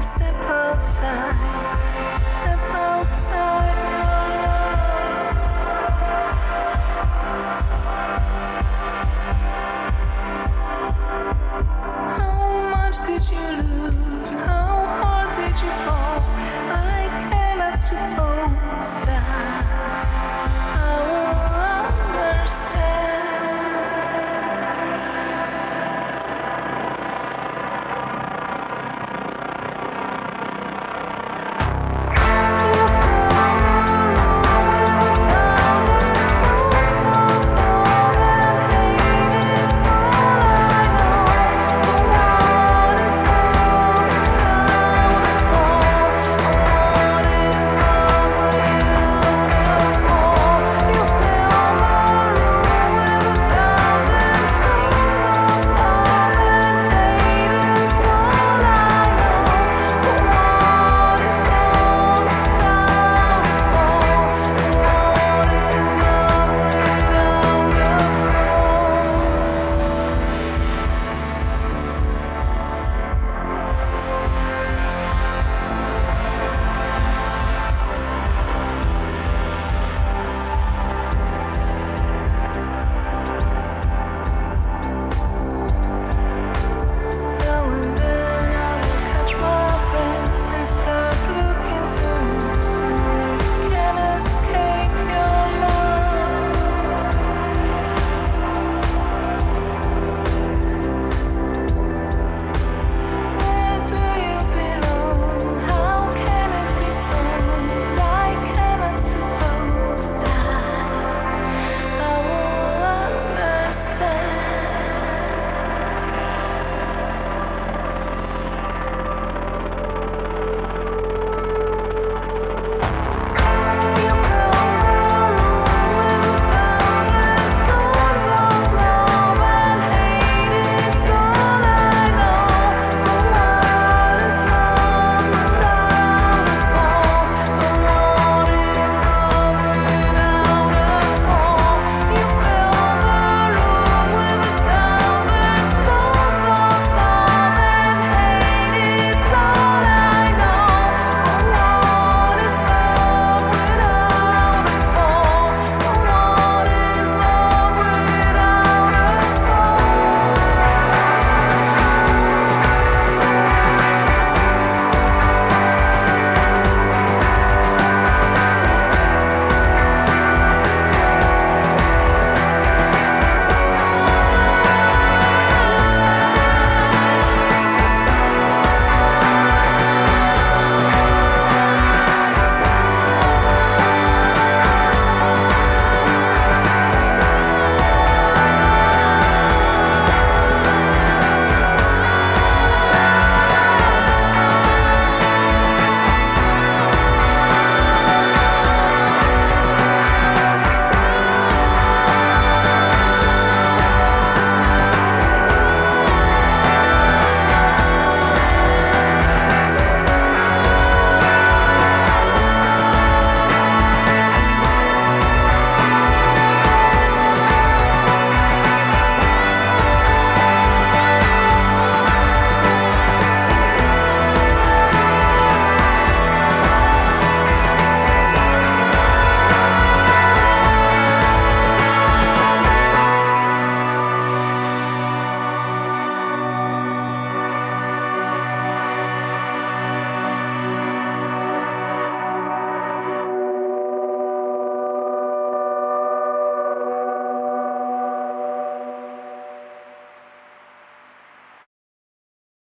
Step outside.